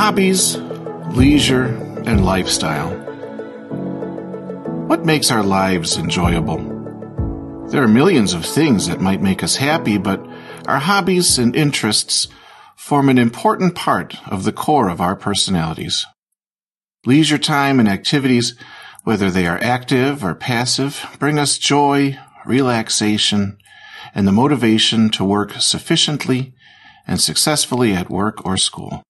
hobbies, leisure, and lifestyle. What makes our lives enjoyable? There are millions of things that might make us happy, but our hobbies and interests form an important part of the core of our personalities. Leisure time and activities, whether they are active or passive, bring us joy, relaxation, and the motivation to work sufficiently and successfully at work or school.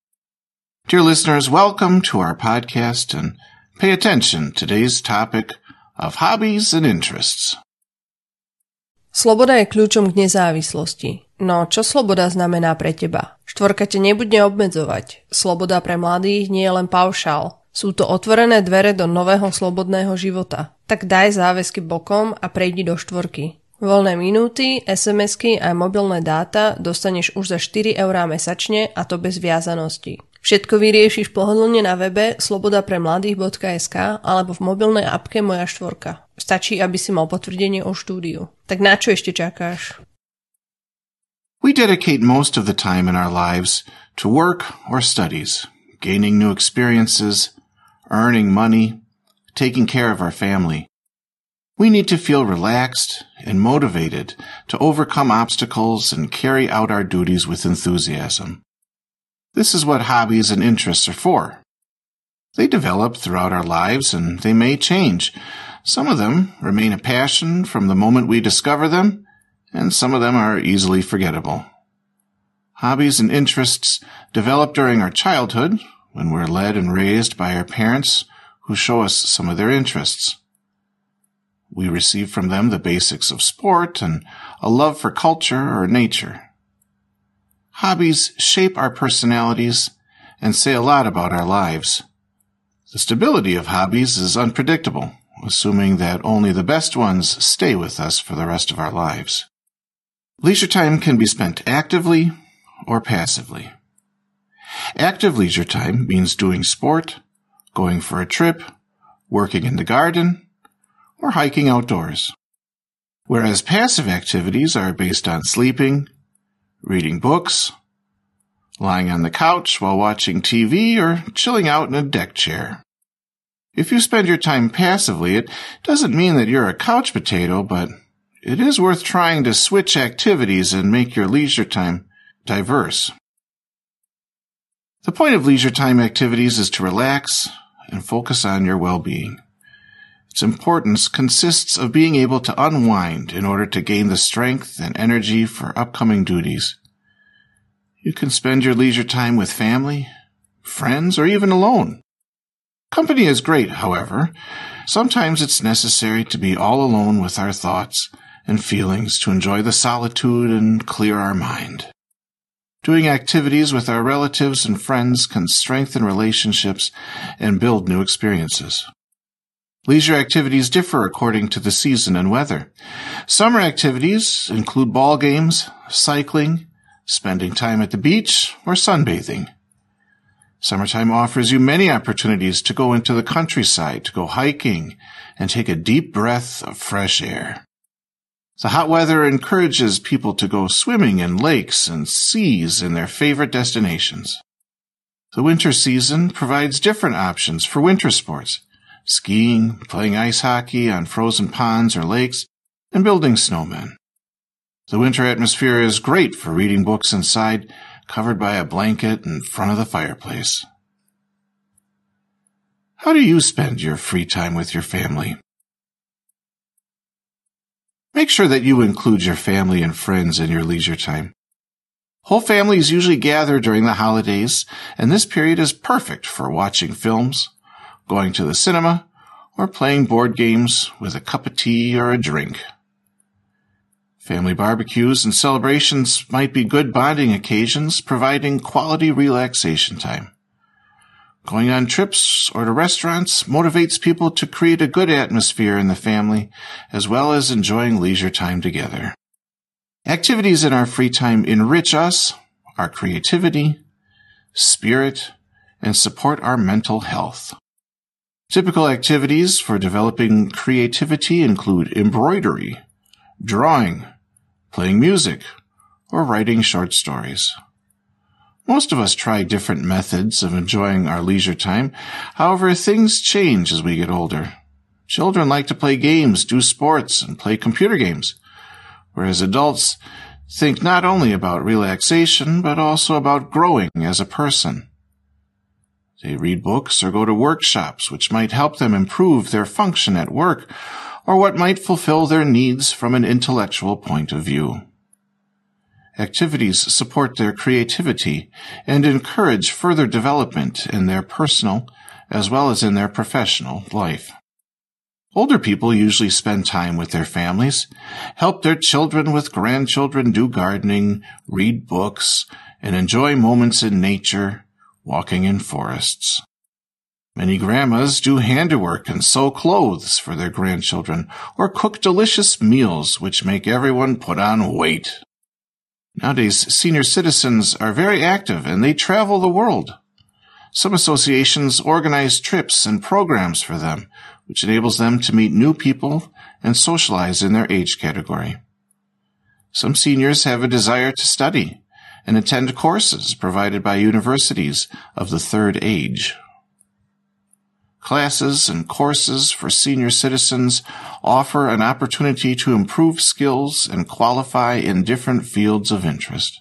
Dear listeners, welcome to our podcast and pay attention. Today's topic of hobbies and interests. Sloboda je kľúčom k nezávislosti. No čo sloboda znamená pre teba? Štvorka te nebude obmedzovať. Sloboda pre mladých nie je len paušál. Sú to otvorené dvere do nového slobodného života. Tak daj záväzky bokom a prejdi do štvorky. Voľné minúty, SMS-ky a mobilné dáta dostaneš už za 4 eurá mesačne a to bez viazanosti. Všetko vyriešiš pohodlne na webe slobodapremladých.sk alebo v mobilnej apke Moja štvorka. Stačí, aby si mal potvrdenie o štúdiu. Tak na čo ešte čakáš? We dedicate most of the time in our lives to work or studies, gaining new experiences, earning money, taking care of our family. We need to feel relaxed and motivated to overcome obstacles and carry out our duties with enthusiasm. This is what hobbies and interests are for. They develop throughout our lives and they may change. Some of them remain a passion from the moment we discover them, and some of them are easily forgettable. Hobbies and interests develop during our childhood, when we're led and raised by our parents who show us some of their interests. We receive from them the basics of sport and a love for culture or nature. Hobbies shape our personalities and say a lot about our lives. The stability of hobbies is unpredictable, assuming that only the best ones stay with us for the rest of our lives. Leisure time can be spent actively or passively. Active leisure time means doing sport, going for a trip, working in the garden, or hiking outdoors. Whereas passive activities are based on sleeping, reading books, lying on the couch while watching TV, or chilling out in a deck chair. If you spend your time passively, it doesn't mean that you're a couch potato, but it is worth trying to switch activities and make your leisure time diverse. The point of leisure time activities is to relax and focus on your well-being. Its importance consists of being able to unwind in order to gain the strength and energy for upcoming duties. You can spend your leisure time with family, friends, or even alone. Company is great, however. Sometimes it's necessary to be all alone with our thoughts and feelings to enjoy the solitude and clear our mind. Doing activities with our relatives and friends can strengthen relationships and build new experiences. Leisure activities differ according to the season and weather. Summer activities include ball games, cycling, spending time at the beach, or sunbathing. Summertime offers you many opportunities to go into the countryside, to go hiking, and take a deep breath of fresh air. The hot weather encourages people to go swimming in lakes and seas in their favorite destinations. The winter season provides different options for winter sports skiing, playing ice hockey on frozen ponds or lakes, and building snowmen. The winter atmosphere is great for reading books inside, covered by a blanket in front of the fireplace. How do you spend your free time with your family? Make sure that you include your family and friends in your leisure time. Whole families usually gather during the holidays, and this period is perfect for watching films, going to the cinema, or playing board games with a cup of tea or a drink. Family barbecues and celebrations might be good bonding occasions, providing quality relaxation time. Going on trips or to restaurants motivates people to create a good atmosphere in the family, as well as enjoying leisure time together. Activities in our free time enrich us, our creativity, spirit, and support our mental health. Typical activities for developing creativity include embroidery, drawing, playing music, or writing short stories. Most of us try different methods of enjoying our leisure time. However, things change as we get older. Children like to play games, do sports, and play computer games, whereas adults think not only about relaxation, but also about growing as a person. They read books or go to workshops which might help them improve their function at work or what might fulfill their needs from an intellectual point of view. Activities support their creativity and encourage further development in their personal as well as in their professional life. Older people usually spend time with their families, help their children with grandchildren do gardening, read books, and enjoy moments in nature, walking in forests. Many grandmas do handiwork and sew clothes for their grandchildren or cook delicious meals which make everyone put on weight. Nowadays, senior citizens are very active and they travel the world. Some associations organize trips and programs for them, which enables them to meet new people and socialize in their age category. Some seniors have a desire to study and attend courses provided by universities of the third age. Classes and courses for senior citizens offer an opportunity to improve skills and qualify in different fields of interest.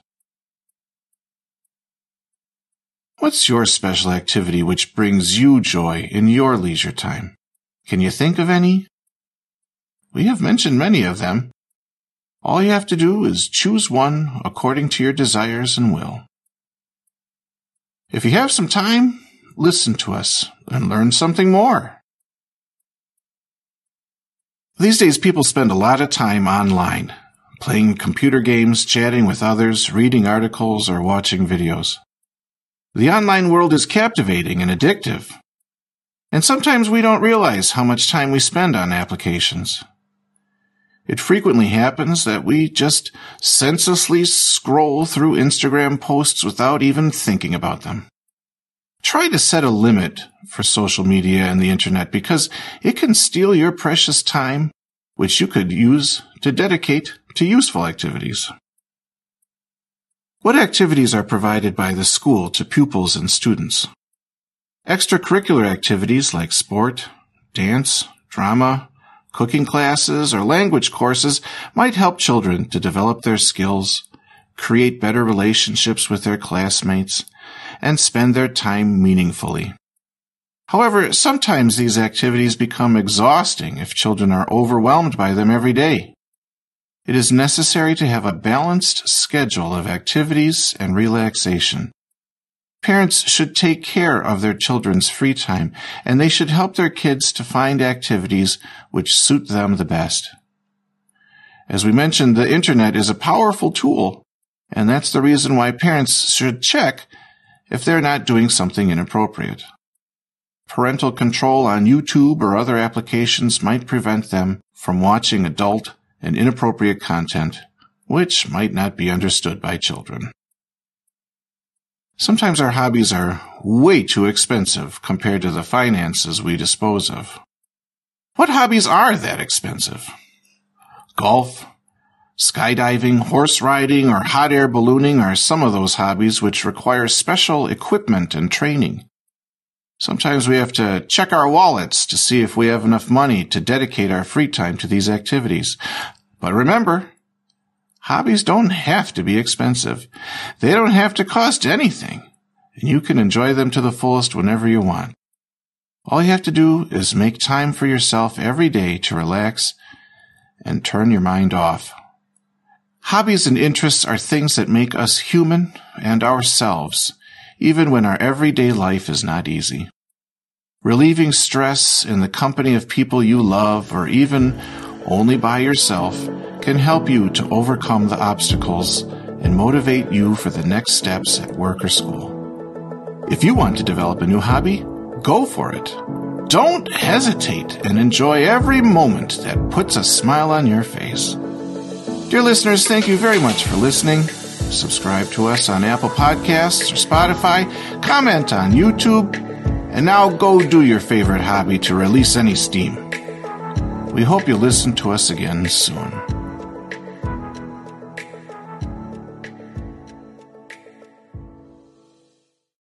What's your special activity which brings you joy in your leisure time? Can you think of any? We have mentioned many of them. All you have to do is choose one according to your desires and will. If you have some time, listen to us and learn something more. These days, people spend a lot of time online, playing computer games, chatting with others, reading articles, or watching videos. The online world is captivating and addictive. And sometimes we don't realize how much time we spend on applications. It frequently happens that we just senselessly scroll through Instagram posts without even thinking about them. Try to set a limit for social media and the internet because it can steal your precious time, which you could use to dedicate to useful activities. What activities are provided by the school to pupils and students? Extracurricular activities like sport, dance, drama, cooking classes, or language courses might help children to develop their skills, create better relationships with their classmates, and spend their time meaningfully. However, sometimes these activities become exhausting if children are overwhelmed by them every day. It is necessary to have a balanced schedule of activities and relaxation. Parents should take care of their children's free time, and they should help their kids to find activities which suit them the best. As we mentioned, the internet is a powerful tool, and that's the reason why parents should check if they're not doing something inappropriate. Parental control on YouTube or other applications might prevent them from watching adult and inappropriate content, which might not be understood by children. Sometimes our hobbies are way too expensive compared to the finances we dispose of. What hobbies are that expensive? Golf, Skydiving, horse riding, or hot air ballooning are some of those hobbies which require special equipment and training. Sometimes we have to check our wallets to see if we have enough money to dedicate our free time to these activities. But remember, hobbies don't have to be expensive. They don't have to cost anything, and you can enjoy them to the fullest whenever you want. All you have to do is make time for yourself every day to relax and turn your mind off. Hobbies and interests are things that make us human and ourselves, even when our everyday life is not easy. Relieving stress in the company of people you love or even only by yourself can help you to overcome the obstacles and motivate you for the next steps at work or school. If you want to develop a new hobby, go for it. Don't hesitate and enjoy every moment that puts a smile on your face. Dear listeners, thank you very much for listening. Subscribe to us on Apple Podcasts or Spotify, comment on YouTube, and now go do your favorite hobby to release any steam. We hope you'll listen to us again soon.